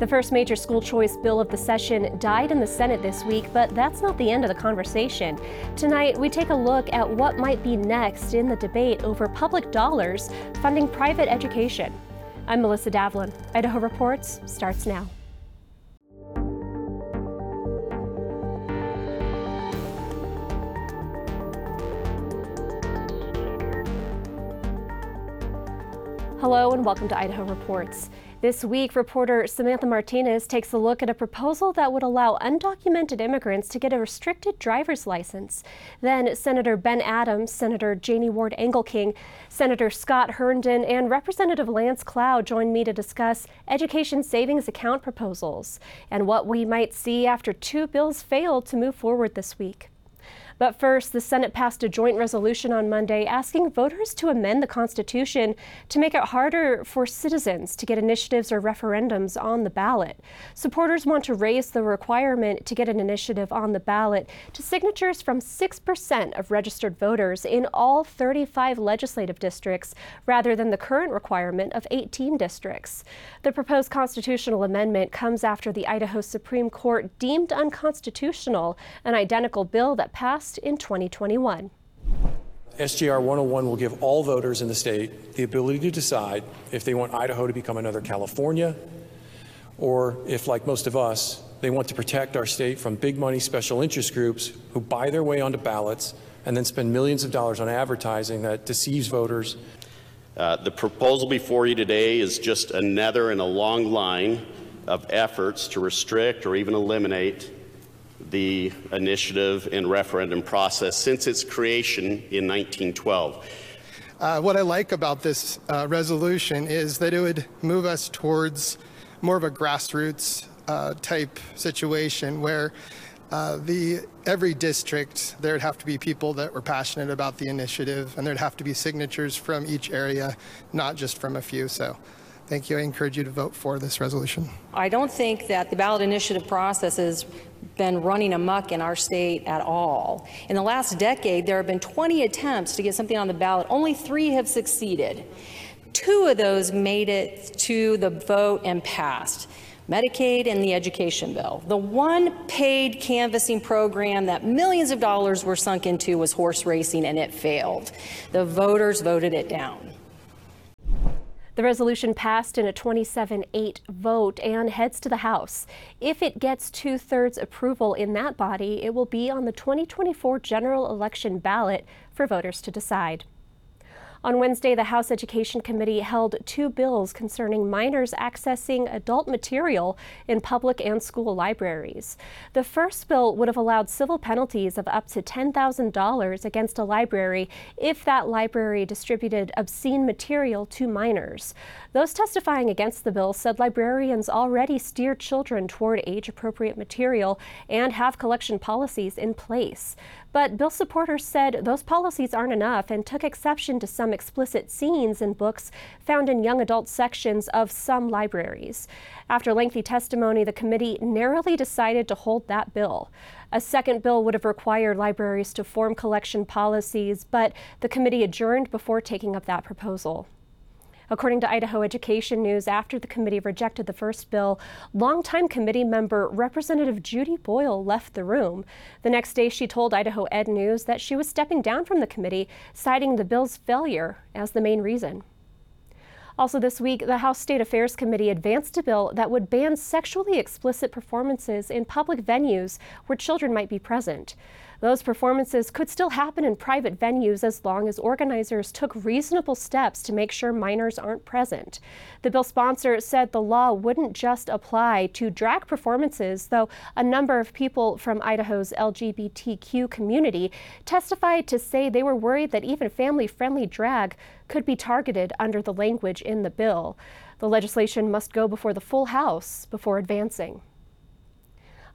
The first major school choice bill of the session died in the Senate this week, but that's not the end of the conversation. Tonight, we take a look at what might be next in the debate over public dollars funding private education. I'm Melissa Davlin. Idaho Reports starts now. Hello and welcome to Idaho Reports. This week, reporter Samantha Martinez takes a look at a proposal that would allow undocumented immigrants to get a restricted driver's license. Then, Senator Ben Adams, Senator Janie Ward Engelking, Senator Scott Herndon, and Representative Lance Clow join me to discuss education savings account proposals and what we might see after two bills failed to move forward this week. But first, the Senate passed a joint resolution on Monday asking voters to amend the Constitution to make it harder for citizens to get initiatives or referendums on the ballot. Supporters want to raise the requirement to get an initiative on the ballot to signatures from 6% of registered voters in all 35 legislative districts rather than the current requirement of 18 districts. The proposed constitutional amendment comes after the Idaho Supreme Court deemed unconstitutional an identical bill that passed passed in 2021. SJR 101 will give all voters in the state the ability to decide if they want Idaho to become another California, or if, like most of us, they want to protect our state from big money special interest groups who buy their way onto ballots and then spend millions of dollars on advertising that deceives voters. Uh, the proposal before you today is just another in a long line of efforts to restrict or even eliminate the initiative and referendum process since its creation in 1912. Uh, what I like about this uh, resolution is that it would move us towards more of a grassroots uh, type situation where uh, the every district there would have to be people that were passionate about the initiative and there'd have to be signatures from each area, not just from a few. So Thank you. I encourage you to vote for this resolution. I don't think that the ballot initiative process has been running amuck in our state at all. In the last decade, there have been 20 attempts to get something on the ballot. Only three have succeeded. Two of those made it to the vote and passed. Medicaid and the education bill. The one paid canvassing program that millions of dollars were sunk into was horse racing and it failed. The voters voted it down. The resolution passed in a 27 8 vote and heads to the House. If it gets two thirds approval in that body, it will be on the 2024 general election ballot for voters to decide. On Wednesday, the House Education Committee held two bills concerning minors accessing adult material in public and school libraries. The first bill would have allowed civil penalties of up to $10,000 against a library if that library distributed obscene material to minors. Those testifying against the bill said librarians already steer children toward age appropriate material and have collection policies in place. But bill supporters said those policies aren't enough and took exception to some explicit scenes in books found in young adult sections of some libraries. After lengthy testimony, the committee narrowly decided to hold that bill. A second bill would have required libraries to form collection policies, but the committee adjourned before taking up that proposal. According to Idaho Education News, after the committee rejected the first bill, longtime committee member Representative Judy Boyle left the room. The next day, she told Idaho Ed News that she was stepping down from the committee, citing the bill's failure as the main reason. Also, this week, the House State Affairs Committee advanced a bill that would ban sexually explicit performances in public venues where children might be present. Those performances could still happen in private venues as long as organizers took reasonable steps to make sure minors aren't present. The bill sponsor said the law wouldn't just apply to drag performances, though a number of people from Idaho's LGBTQ community testified to say they were worried that even family friendly drag could be targeted under the language in the bill. The legislation must go before the full House before advancing.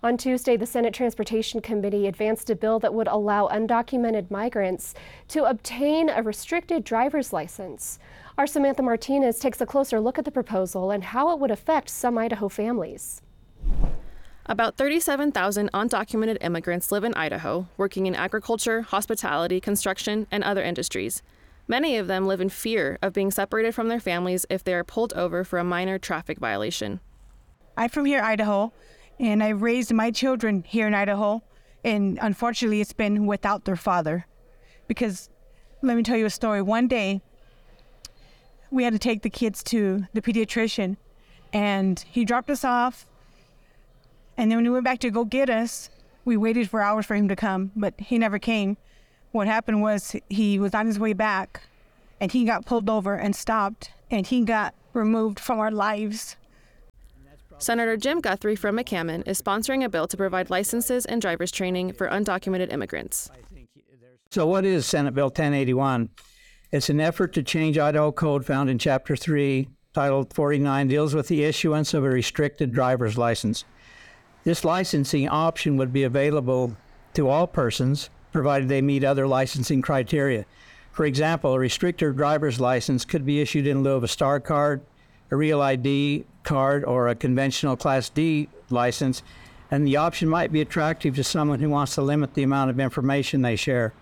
On Tuesday, the Senate Transportation Committee advanced a bill that would allow undocumented migrants to obtain a restricted driver's license. Our Samantha Martinez takes a closer look at the proposal and how it would affect some Idaho families. About 37,000 undocumented immigrants live in Idaho, working in agriculture, hospitality, construction, and other industries. Many of them live in fear of being separated from their families if they are pulled over for a minor traffic violation. I'm from here, Idaho, and I raised my children here in Idaho, and unfortunately, it's been without their father. Because let me tell you a story. One day, we had to take the kids to the pediatrician, and he dropped us off. And then when we went back to go get us, we waited for hours for him to come, but he never came. What happened was he was on his way back, and he got pulled over and stopped, and he got removed from our lives. Senator Jim Guthrie from McCammon is sponsoring a bill to provide licenses and driver's training for undocumented immigrants. So, what is Senate Bill 1081? It's an effort to change Idaho Code found in Chapter 3, Title 49, deals with the issuance of a restricted driver's license. This licensing option would be available to all persons, provided they meet other licensing criteria. For example, a restricted driver's license could be issued in lieu of a star card, a real ID card, or a conventional Class D license, and the option might be attractive to someone who wants to limit the amount of information they share.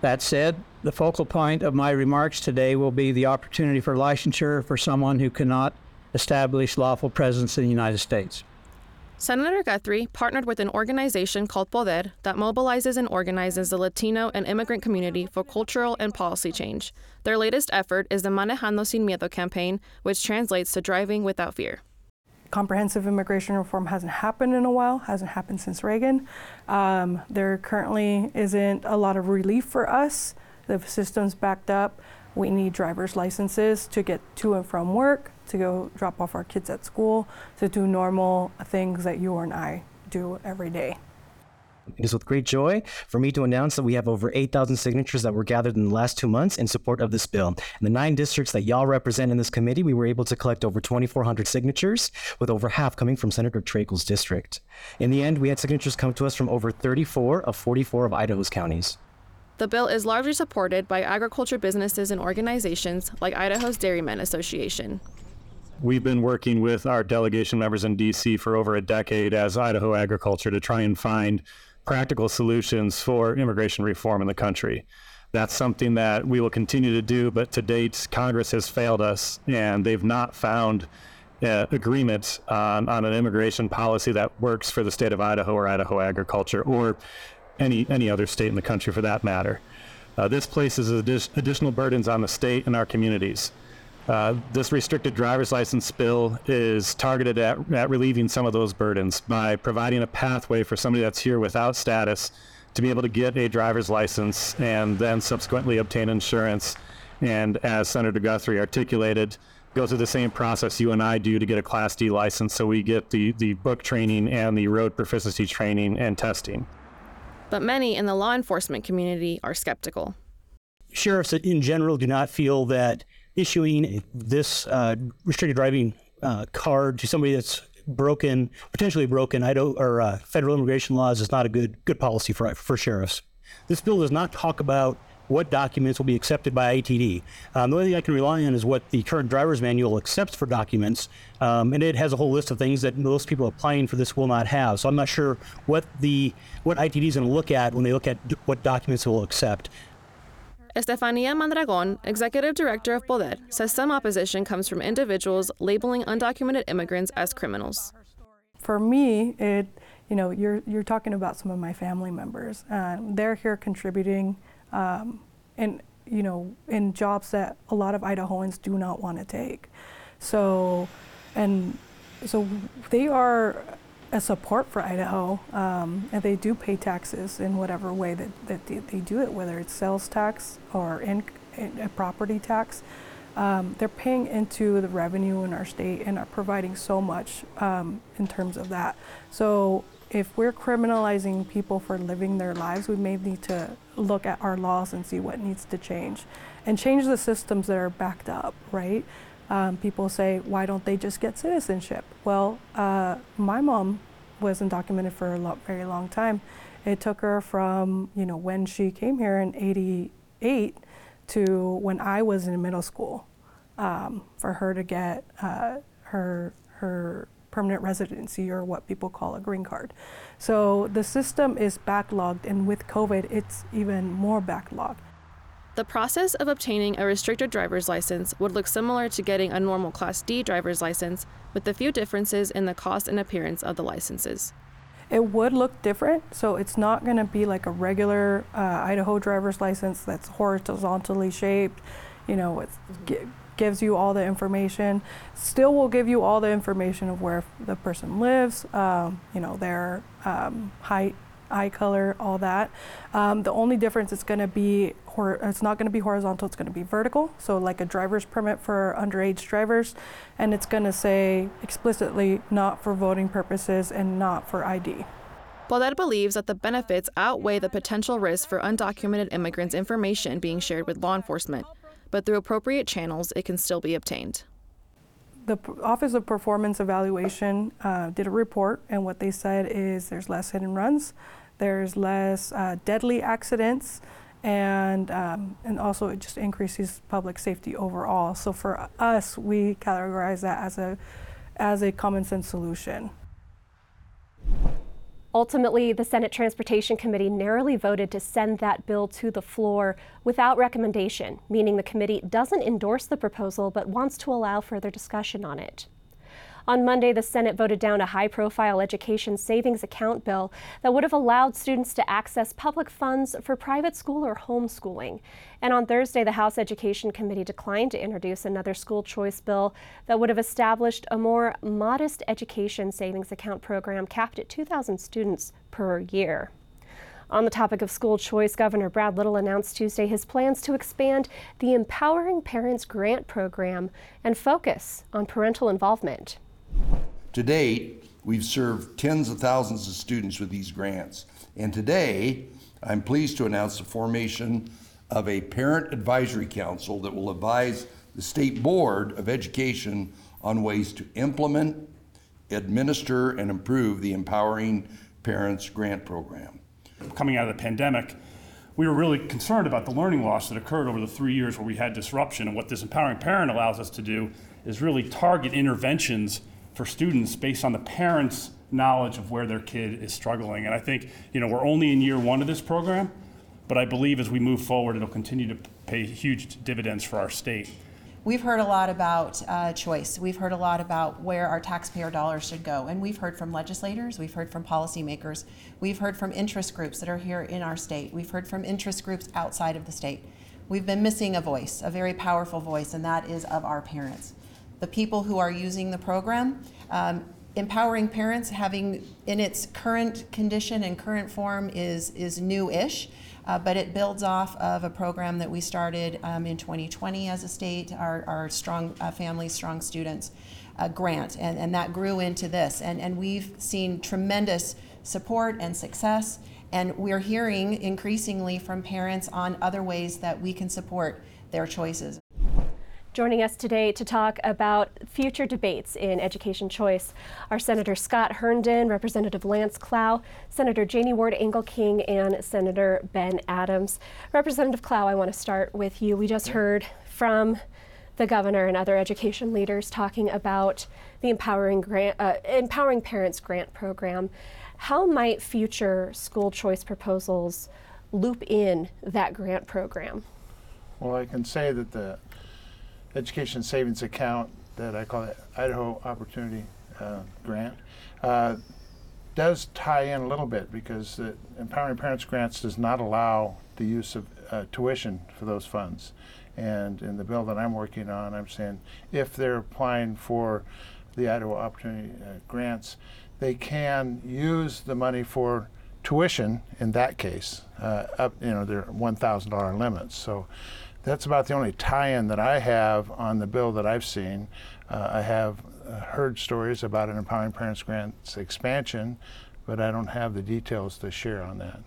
That said, the focal point of my remarks today will be the opportunity for licensure for someone who cannot establish lawful presence in the United States. Senator Guthrie partnered with an organization called Poder that mobilizes and organizes the Latino and immigrant community for cultural and policy change. Their latest effort is the Manejando Sin Miedo campaign, which translates to driving without fear. Comprehensive immigration reform hasn't happened in a while, hasn't happened since Reagan. Um, there currently isn't a lot of relief for us. The system's backed up. We need driver's licenses to get to and from work, to go drop off our kids at school, to do normal things that you and I do every day. It is with great joy for me to announce that we have over 8,000 signatures that were gathered in the last two months in support of this bill. In the nine districts that y'all represent in this committee, we were able to collect over 2,400 signatures, with over half coming from Senator Trakel's district. In the end, we had signatures come to us from over 34 of 44 of Idaho's counties. The bill is largely supported by agriculture businesses and organizations like Idaho's Dairymen Association. We've been working with our delegation members in DC for over a decade as Idaho Agriculture to try and find practical solutions for immigration reform in the country. That's something that we will continue to do, but to date, Congress has failed us, and they've not found uh, agreement on, an immigration policy that works for the state of Idaho or Idaho agriculture or any, any other state in the country for that matter. Uh, this places addi- additional burdens on the state and our communities. Uh, this restricted driver's license bill is targeted at, at relieving some of those burdens by providing a pathway for somebody that's here without status to be able to get a driver's license and then subsequently obtain insurance. And as Senator Guthrie articulated, go through the same process you and I do to get a Class D license so we get the, the book training and the road proficiency training and testing. But many in the law enforcement community are skeptical. Sheriffs in general do not feel that issuing this uh, restricted driving uh, card to somebody that's broken, potentially broken, I don't, or uh, federal immigration laws is not a good good policy for for sheriffs. This bill does not talk about what documents will be accepted by ITD. Um, the only thing I can rely on is what the current driver's manual accepts for documents, um, and it has a whole list of things that most people applying for this will not have. So I'm not sure what the what ITD is going to look at when they look at what documents it will accept. Estefania Mondragon, executive director of Poder, says some opposition comes from individuals labeling undocumented immigrants as criminals. For me, it you know you're you're talking about some of my family members. Uh, they're here contributing, um, and you know in jobs that a lot of Idahoans do not want to take. So, and so they are a support for Idaho, um, and they do pay taxes in whatever way that, that they, they do it, whether it's sales tax or in, in a property tax. Um, they're paying into the revenue in our state and are providing so much um, in terms of that. So if we're criminalizing people for living their lives, we may need to look at our laws and see what needs to change and change the systems that are backed up, right? Um, people say, why don't they just get citizenship? Well, uh, my mom was undocumented for a very long time. It took her from, you know, when she came here in 88 to when I was in middle school um, for her to get uh, her, her permanent residency or what people call a green card. So the system is backlogged, and with COVID, it's even more backlogged. The process of obtaining a restricted driver's license would look similar to getting a normal Class D driver's license, with a few differences in the cost and appearance of the licenses. It would look different, so it's not going to be like a regular uh, Idaho driver's license that's horizontally shaped. You know, it gi- gives you all the information. Still, will give you all the information of where the person lives. Um, you know, their um, height, eye color, all that. Um, the only difference is going to be hor- it's not going to be horizontal. It's going to be vertical. So like a driver's permit for underage drivers, and it's going to say explicitly not for voting purposes and not for ID. Baudette believes that the benefits outweigh the potential risk for undocumented immigrants' information being shared with law enforcement, but through appropriate channels, it can still be obtained. The P- Office of Performance Evaluation uh, did a report, and what they said is there's less hit and runs, there's less uh, deadly accidents, and um, and also it just increases public safety overall. So for us, we categorize that as a as a common sense solution. Ultimately, the Senate Transportation Committee narrowly voted to send that bill to the floor without recommendation, meaning the committee doesn't endorse the proposal but wants to allow further discussion on it. On Monday, the Senate voted down a high profile education savings account bill that would have allowed students to access public funds for private school or homeschooling. And on Thursday, the House Education Committee declined to introduce another school choice bill that would have established a more modest education savings account program capped at 2,000 students per year. On the topic of school choice, Governor Brad Little announced Tuesday his plans to expand the Empowering Parents Grant Program and focus on parental involvement. To date, we've served tens of thousands of students with these grants. And today, I'm pleased to announce the formation of a parent advisory council that will advise the State Board of Education on ways to implement, administer, and improve the Empowering Parents Grant Program. Coming out of the pandemic, we were really concerned about the learning loss that occurred over the three years where we had disruption. And what this Empowering Parent allows us to do is really target interventions for students based on the parents' knowledge of where their kid is struggling. And I think, you know, we're only in year one of this program, but I believe as we move forward, it'll continue to pay huge dividends for our state. We've heard a lot about uh, choice. We've heard a lot about where our taxpayer dollars should go. And we've heard from legislators, we've heard from policymakers, we've heard from interest groups that are here in our state, we've heard from interest groups outside of the state. We've been missing a voice, a very powerful voice, and that is of our parents. The people who are using the program, um, empowering parents, having in its current condition and current form, is, is new ish. Uh, but it builds off of a program that we started um, in 2020 as a state, our, our Strong uh, Families, Strong Students uh, grant, and, and that grew into this. And, and we've seen tremendous support and success, and we're hearing increasingly from parents on other ways that we can support their choices. Joining us today to talk about future debates in education choice are Senator Scott Herndon, Representative Lance Clow, Senator Janie Ward Engelking, and Senator Ben Adams. Representative Clow, I want to start with you. We just heard from the governor and other education leaders talking about the Empowering, grant, uh, Empowering Parents Grant Program. How might future school choice proposals loop in that grant program? Well, I can say that the education savings account that I call it Idaho Opportunity uh, Grant uh, does tie in a little bit because the Empowering Parents Grants does not allow the use of uh, tuition for those funds. And in the bill that I'm working on, I'm saying if they're applying for the Idaho Opportunity uh, Grants, they can use the money for tuition in that case, uh, up, you know, their $1,000 limits. So that's about the only tie-in that I have on the bill that I've seen. Uh, I have uh, heard stories about an Empowering Parents Grants expansion, but I don't have the details to share on that.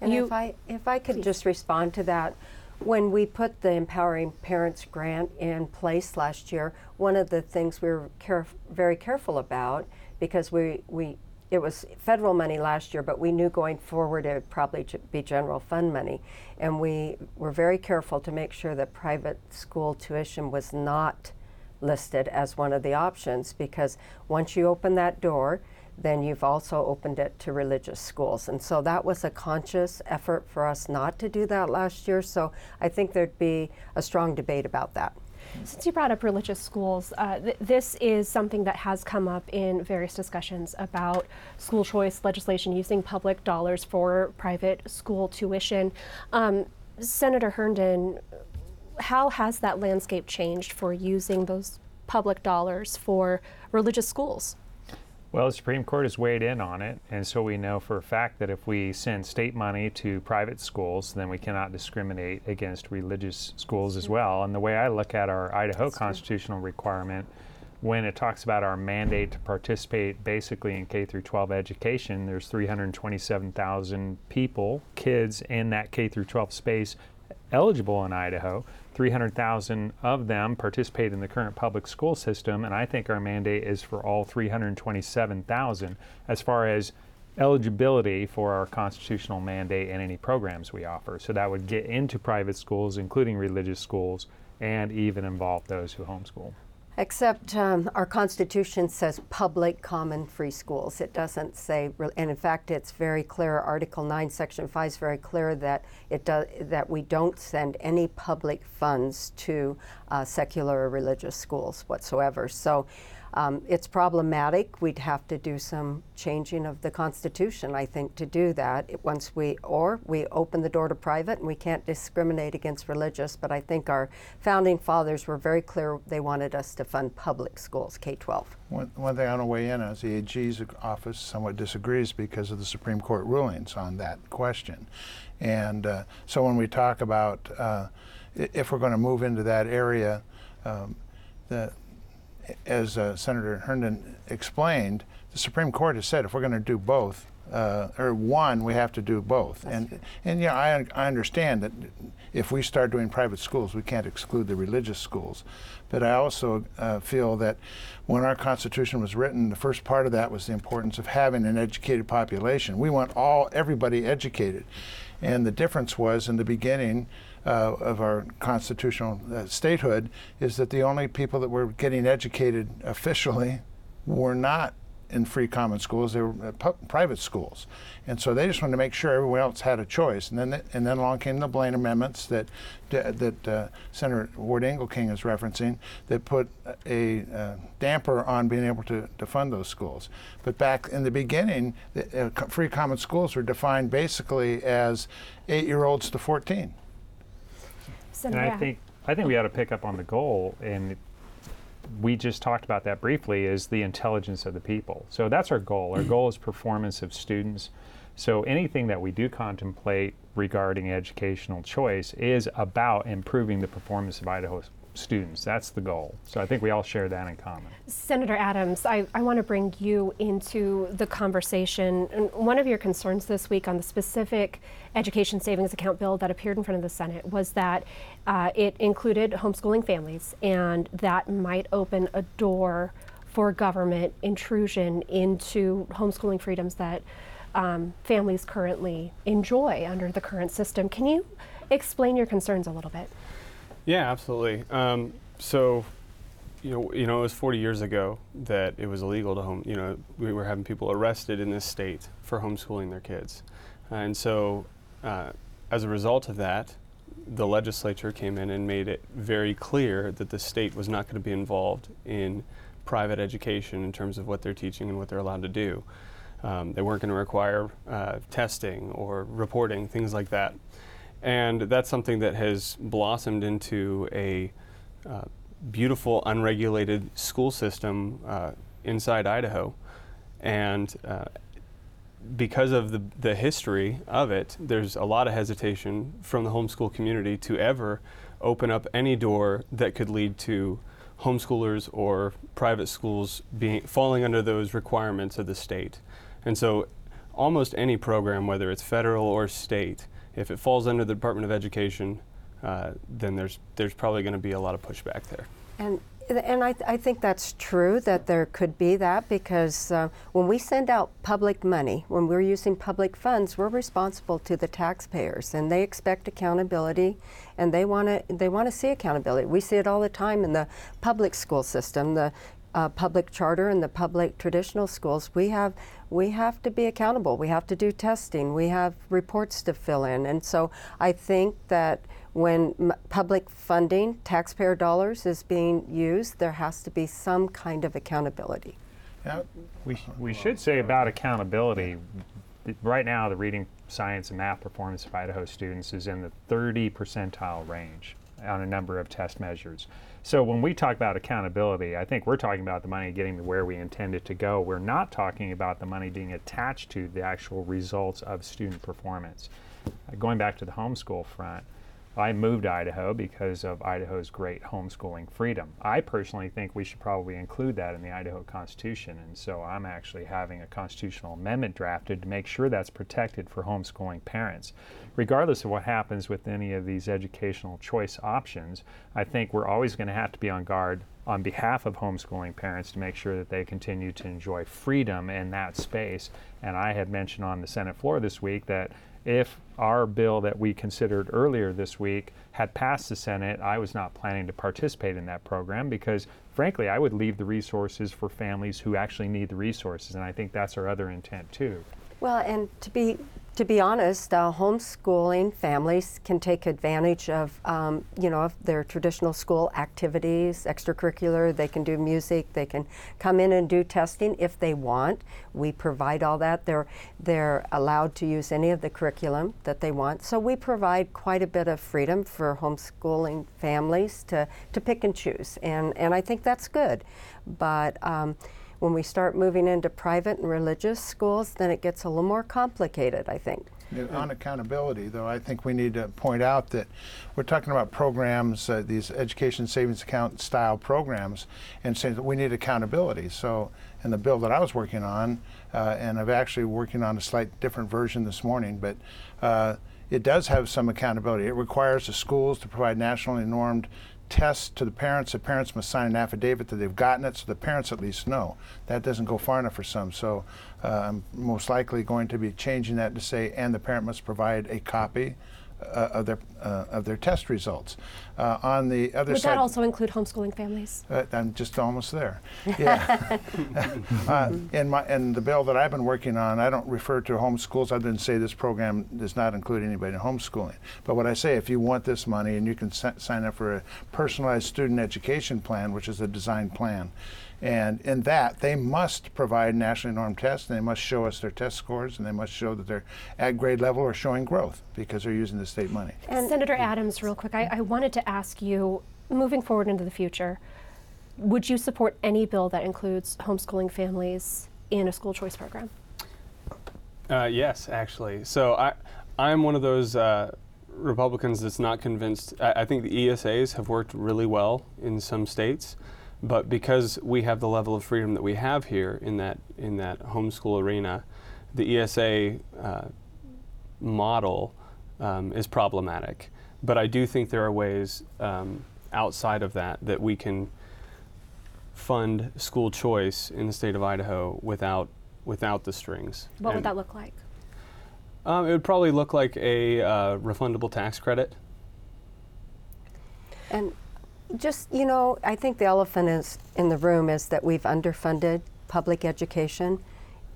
And if I if I could just respond to that, when we put the Empowering Parents Grant in place last year, one of the things we were caref- very careful about because we we it was federal money last year, but we knew going forward it would probably be general fund money. And we were very careful to make sure that private school tuition was not listed as one of the options because once you open that door, then you've also opened it to religious schools. And so that was a conscious effort for us not to do that last year. So I think there'd be a strong debate about that. Since you brought up religious schools, uh, th- this is something that has come up in various discussions about school choice legislation using public dollars for private school tuition. Um, Senator Herndon, how has that landscape changed for using those public dollars for religious schools? Well, the Supreme Court has weighed in on it, and so we know for a fact that if we send state money to private schools, then we cannot discriminate against religious schools as mm-hmm. well. And the way I look at our Idaho constitutional requirement, when it talks about our mandate to participate basically in K through 12 education, there's 327,000 people, kids in that K through 12 space eligible in Idaho. 300,000 of them participate in the current public school system, and I think our mandate is for all 327,000 as far as eligibility for our constitutional mandate and any programs we offer. So that would get into private schools, including religious schools, and even involve those who homeschool. Except um, our Constitution says public, common, free schools. It doesn't say, and in fact, it's very clear. Article 9, Section 5 is very clear that it does that we don't send any public funds to uh, secular or religious schools whatsoever. So. Um, it's problematic. We'd have to do some changing of the Constitution, I think, to do that. Once we, or we open the door to private, and we can't discriminate against religious. But I think our founding fathers were very clear. They wanted us to fund public schools, K-12. One, one thing want to weigh in on is the AG's office somewhat disagrees because of the Supreme Court rulings on that question. And uh, so when we talk about uh, if we're going to move into that area, um, the, as uh, Senator Herndon explained, the Supreme Court has said if we're going to do both, uh, or one, we have to do both. and and yeah, I, I understand that if we start doing private schools, we can't exclude the religious schools. But I also uh, feel that when our Constitution was written, the first part of that was the importance of having an educated population. We want all everybody educated, and the difference was in the beginning uh, of our constitutional uh, statehood is that the only people that were getting educated officially were not in free common schools; they were uh, pu- private schools, and so they just wanted to make sure everyone else had a choice. And then, th- and then along came the Blaine amendments that that uh, Senator Ward Engelking is referencing that put a uh, damper on being able to, to fund those schools. But back in the beginning, the, uh, free common schools were defined basically as eight-year-olds to 14. And I think I think we ought to pick up on the goal, and we just talked about that briefly. Is the intelligence of the people. So that's our goal. Our goal is performance of students. So anything that we do contemplate regarding educational choice is about improving the performance of Idaho students. That's the goal. So I think we all share that in common. Senator Adams, I, I want to bring you into the conversation. One of your concerns this week on the specific education savings account bill that appeared in front of the Senate was that uh, it included homeschooling families, and that might open a door for government intrusion into homeschooling freedoms that um, families currently enjoy under the current system. Can you explain your concerns a little bit? Yeah, absolutely. Um, so, you know, you know, it was 40 years ago that it was illegal to home. You know, we were having people arrested in this state for homeschooling their kids, and so uh, as a result of that, the legislature came in and made it very clear that the state was not going to be involved in private education in terms of what they're teaching and what they're allowed to do. Um, they weren't going to require uh, testing or reporting, things like that. And that's something that has blossomed into a uh, beautiful, unregulated school system uh, inside Idaho. And uh, because of the, the history of it, there's a lot of hesitation from the homeschool community to ever open up any door that could lead to homeschoolers or private schools being falling under those requirements of the state. And so almost any program, whether it's federal or state, if it falls under the Department of Education, uh, then there's there's probably going to be a lot of pushback there. And And I, th- I think that's true that there could be that because uh, when we send out public money, when we're using public funds, we're responsible to the taxpayers, and they expect accountability, and they want to they want to see accountability. We see it all the time in the public school system, the uh, public charter and the public traditional schools. We have we have to be accountable. We have to do testing. We have reports to fill in, and so I think that when m- public funding, taxpayer dollars, is being used, there has to be some kind of accountability. Yeah. We, we should say about accountability. Right now, the reading, science, and math performance of Idaho students is in the 30 percentile range on a number of test measures. So when we talk about accountability, I think we're talking about the money getting to where we intend it to go. We're not talking about the money being attached to the actual results of student performance. Uh, going back to the homeschool front, I moved to Idaho because of Idaho's great homeschooling freedom. I personally think we should probably include that in the Idaho Constitution, and so I'm actually having a constitutional amendment drafted to make sure that's protected for homeschooling parents. Regardless of what happens with any of these educational choice options, I think we're always going to have to be on guard on behalf of homeschooling parents to make sure that they continue to enjoy freedom in that space. And I had mentioned on the Senate floor this week that if our bill that we considered earlier this week had passed the Senate, I was not planning to participate in that program because, frankly, I would leave the resources for families who actually need the resources. And I think that's our other intent, too. Well, and to be to be honest, uh, homeschooling families can take advantage of um, you know of their traditional school activities, extracurricular. They can do music. They can come in and do testing if they want. We provide all that. They're they're allowed to use any of the curriculum that they want. So we provide quite a bit of freedom for homeschooling families to to pick and choose, and and I think that's good. But um, when we start moving into private and religious schools, then it gets a little more complicated, I think. On accountability, though, I think we need to point out that we're talking about programs, uh, these education savings account style programs, and saying that we need accountability. So, in the bill that I was working on, uh, and I'm actually working on a slight different version this morning, but uh, it does have some accountability. It requires the schools to provide nationally normed tests to the parents. The parents must sign an affidavit that they've gotten it, so the parents at least know. That doesn't go far enough for some. So uh, I'm most likely going to be changing that to say, and the parent must provide a copy uh, of their uh, of their test results. Uh, on the other side Would side, that also include homeschooling families? uh, I'm just almost there. Yeah. uh, in my in the bill that I've been working on, I don't refer to homeschools. I didn't say this program does not include anybody in homeschooling. But what I say, if you want this money and you can si- sign up for a personalized student education plan, which is a design plan. And in that, they must provide nationally normed tests, and they must show us their test scores, and they must show that they're at grade level or showing growth because they're using the state money. And Senator Adams, real quick, I, I wanted to ask you, moving forward into the future, would you support any bill that includes homeschooling families in a school choice program? Uh, yes, actually. So I, I'm one of those uh, Republicans that's not convinced. I, I think the ESAs have worked really well in some states, but because we have the level of freedom that we have here in that in that homeschool arena, the ESA uh, model um, is problematic. But I do think there are ways um, outside of that that we can fund school choice in the state of Idaho without without the strings. What would that look like? um, it would probably look like a uh, refundable tax credit. And just, you know, I think the elephant is in the room is that we've underfunded public education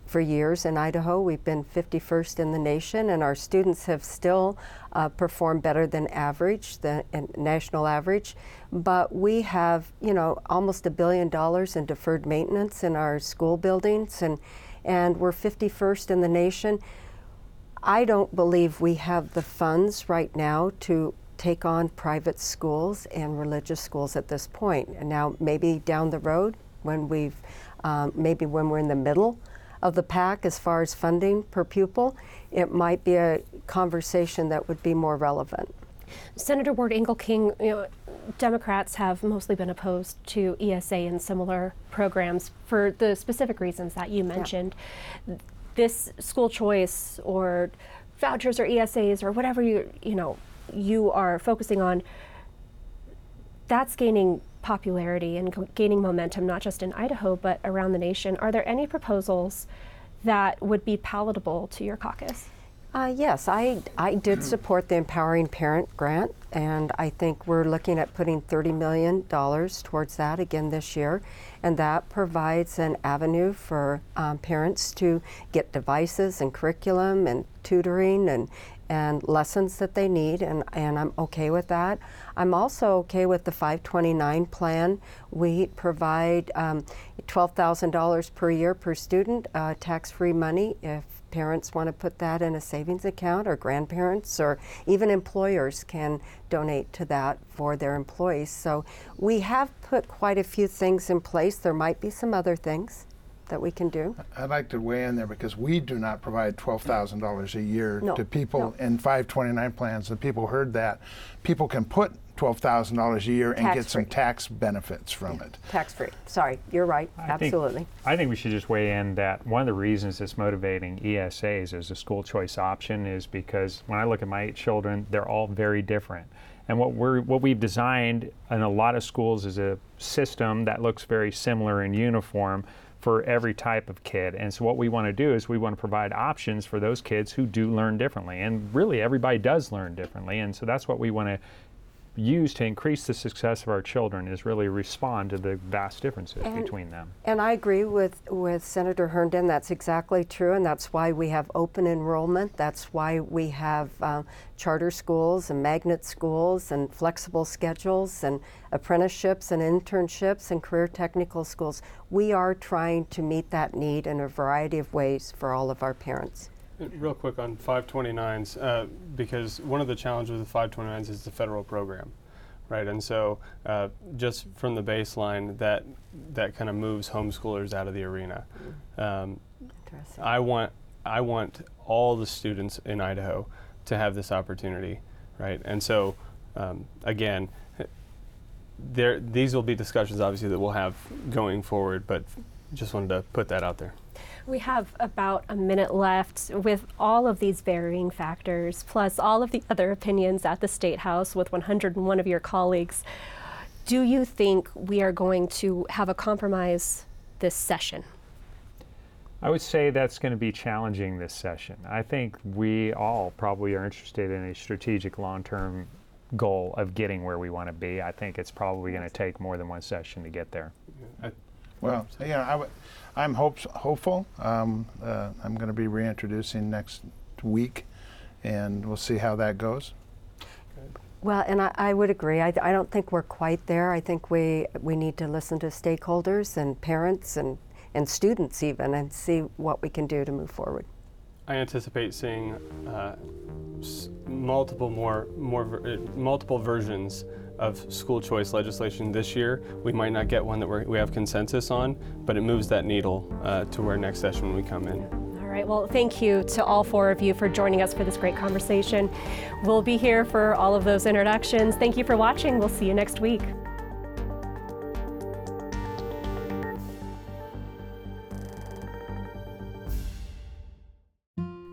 for years in Idaho. We've been 51st in the nation, and our students have still uh, performed better than average, the national average. But we have, you know, almost a billion dollars in deferred maintenance in our school buildings, and and we're 51st in the nation. I don't believe we have the funds right now to take on private schools and religious schools at this point. And now, maybe down the road, when we've, um, maybe when we're in the middle of the pack as far as funding per pupil, it might be a conversation that would be more relevant. Senator Ward Engelking, you know, Democrats have mostly been opposed to ESA and similar programs for the specific reasons that you mentioned. This school choice or vouchers or ESAs or whatever you you know you are focusing on, that's gaining popularity and gaining momentum, not just in Idaho, but around the nation, are there any proposals that would be palatable to your caucus? Uh, yes, I, I did support the Empowering Parent Grant, and I think we're looking at putting $30 million towards that again this year. And that provides an avenue for um, parents to get devices and curriculum and tutoring and, and lessons that they need, and, and I'm okay with that. I'm also okay with the 529 plan. We provide um, $12,000 per year per student, uh, tax free money if parents want to put that in a savings account, or grandparents, or even employers can donate to that for their employees. So we have put quite a few things in place. There might be some other things that we can do. I'd like to weigh in there because we do not provide $12,000 a year No, to people no. in 529 plans. The people heard that. People can put $12,000 a year and get some Tax-free. benefits from it. Tax free. Sorry, you're right. I think- Absolutely. I think we should just weigh in that one of the reasons it's motivating ESAs as a school choice option is because when I look at my eight children, they're all very different. And what we're what we've designed in a lot of schools is a system that looks very similar and uniform for every type of kid. And so what we want to do is we want to provide options for those kids who do learn differently. And really everybody does learn differently. And so that's what we want to use to increase the success of our children is really respond to the vast differences And- between them. And I agree with, with Senator Herndon. That's exactly true, and that's why we have open enrollment. That's why we have um, charter schools and magnet schools and flexible schedules and apprenticeships and internships and career technical schools. We are trying to meet that need in a variety of ways for all of our parents. Real quick on 529s, uh, because one of the challenges with 529s is the federal program, right? And so, uh, just from the baseline, that that kind of moves homeschoolers out of the arena. Um, I want I want all the students in Idaho to have this opportunity, right? And so, um, again, there these will be discussions obviously that we'll have going forward, but just wanted to put that out there. We have about a minute left with all of these varying factors, plus all of the other opinions at the State House with 101 of your colleagues. Do you think we are going to have a compromise this session? I would say that's going to be challenging this session. I think we all probably are interested in a strategic long term goal of getting where we want to be. I think it's probably going to take more than one session to get there. Well, you know, I w- I'm hopes- hopeful. Um, uh, I'm going to be reintroducing next week, and we'll see how that goes. Well, and I, I would agree. I, I don't think we're quite there. I think we, we need to listen to stakeholders and parents and, and students even and see what we can do to move forward. I anticipate seeing uh, s- multiple more more ver- uh, multiple versions of school choice legislation this year. We might not get one that we have consensus on, but it moves that needle uh, to where next session we come in. All right, well, thank you to all four of you for joining us for this great conversation. We'll be here for all of those introductions. Thank you for watching. We'll see you next week.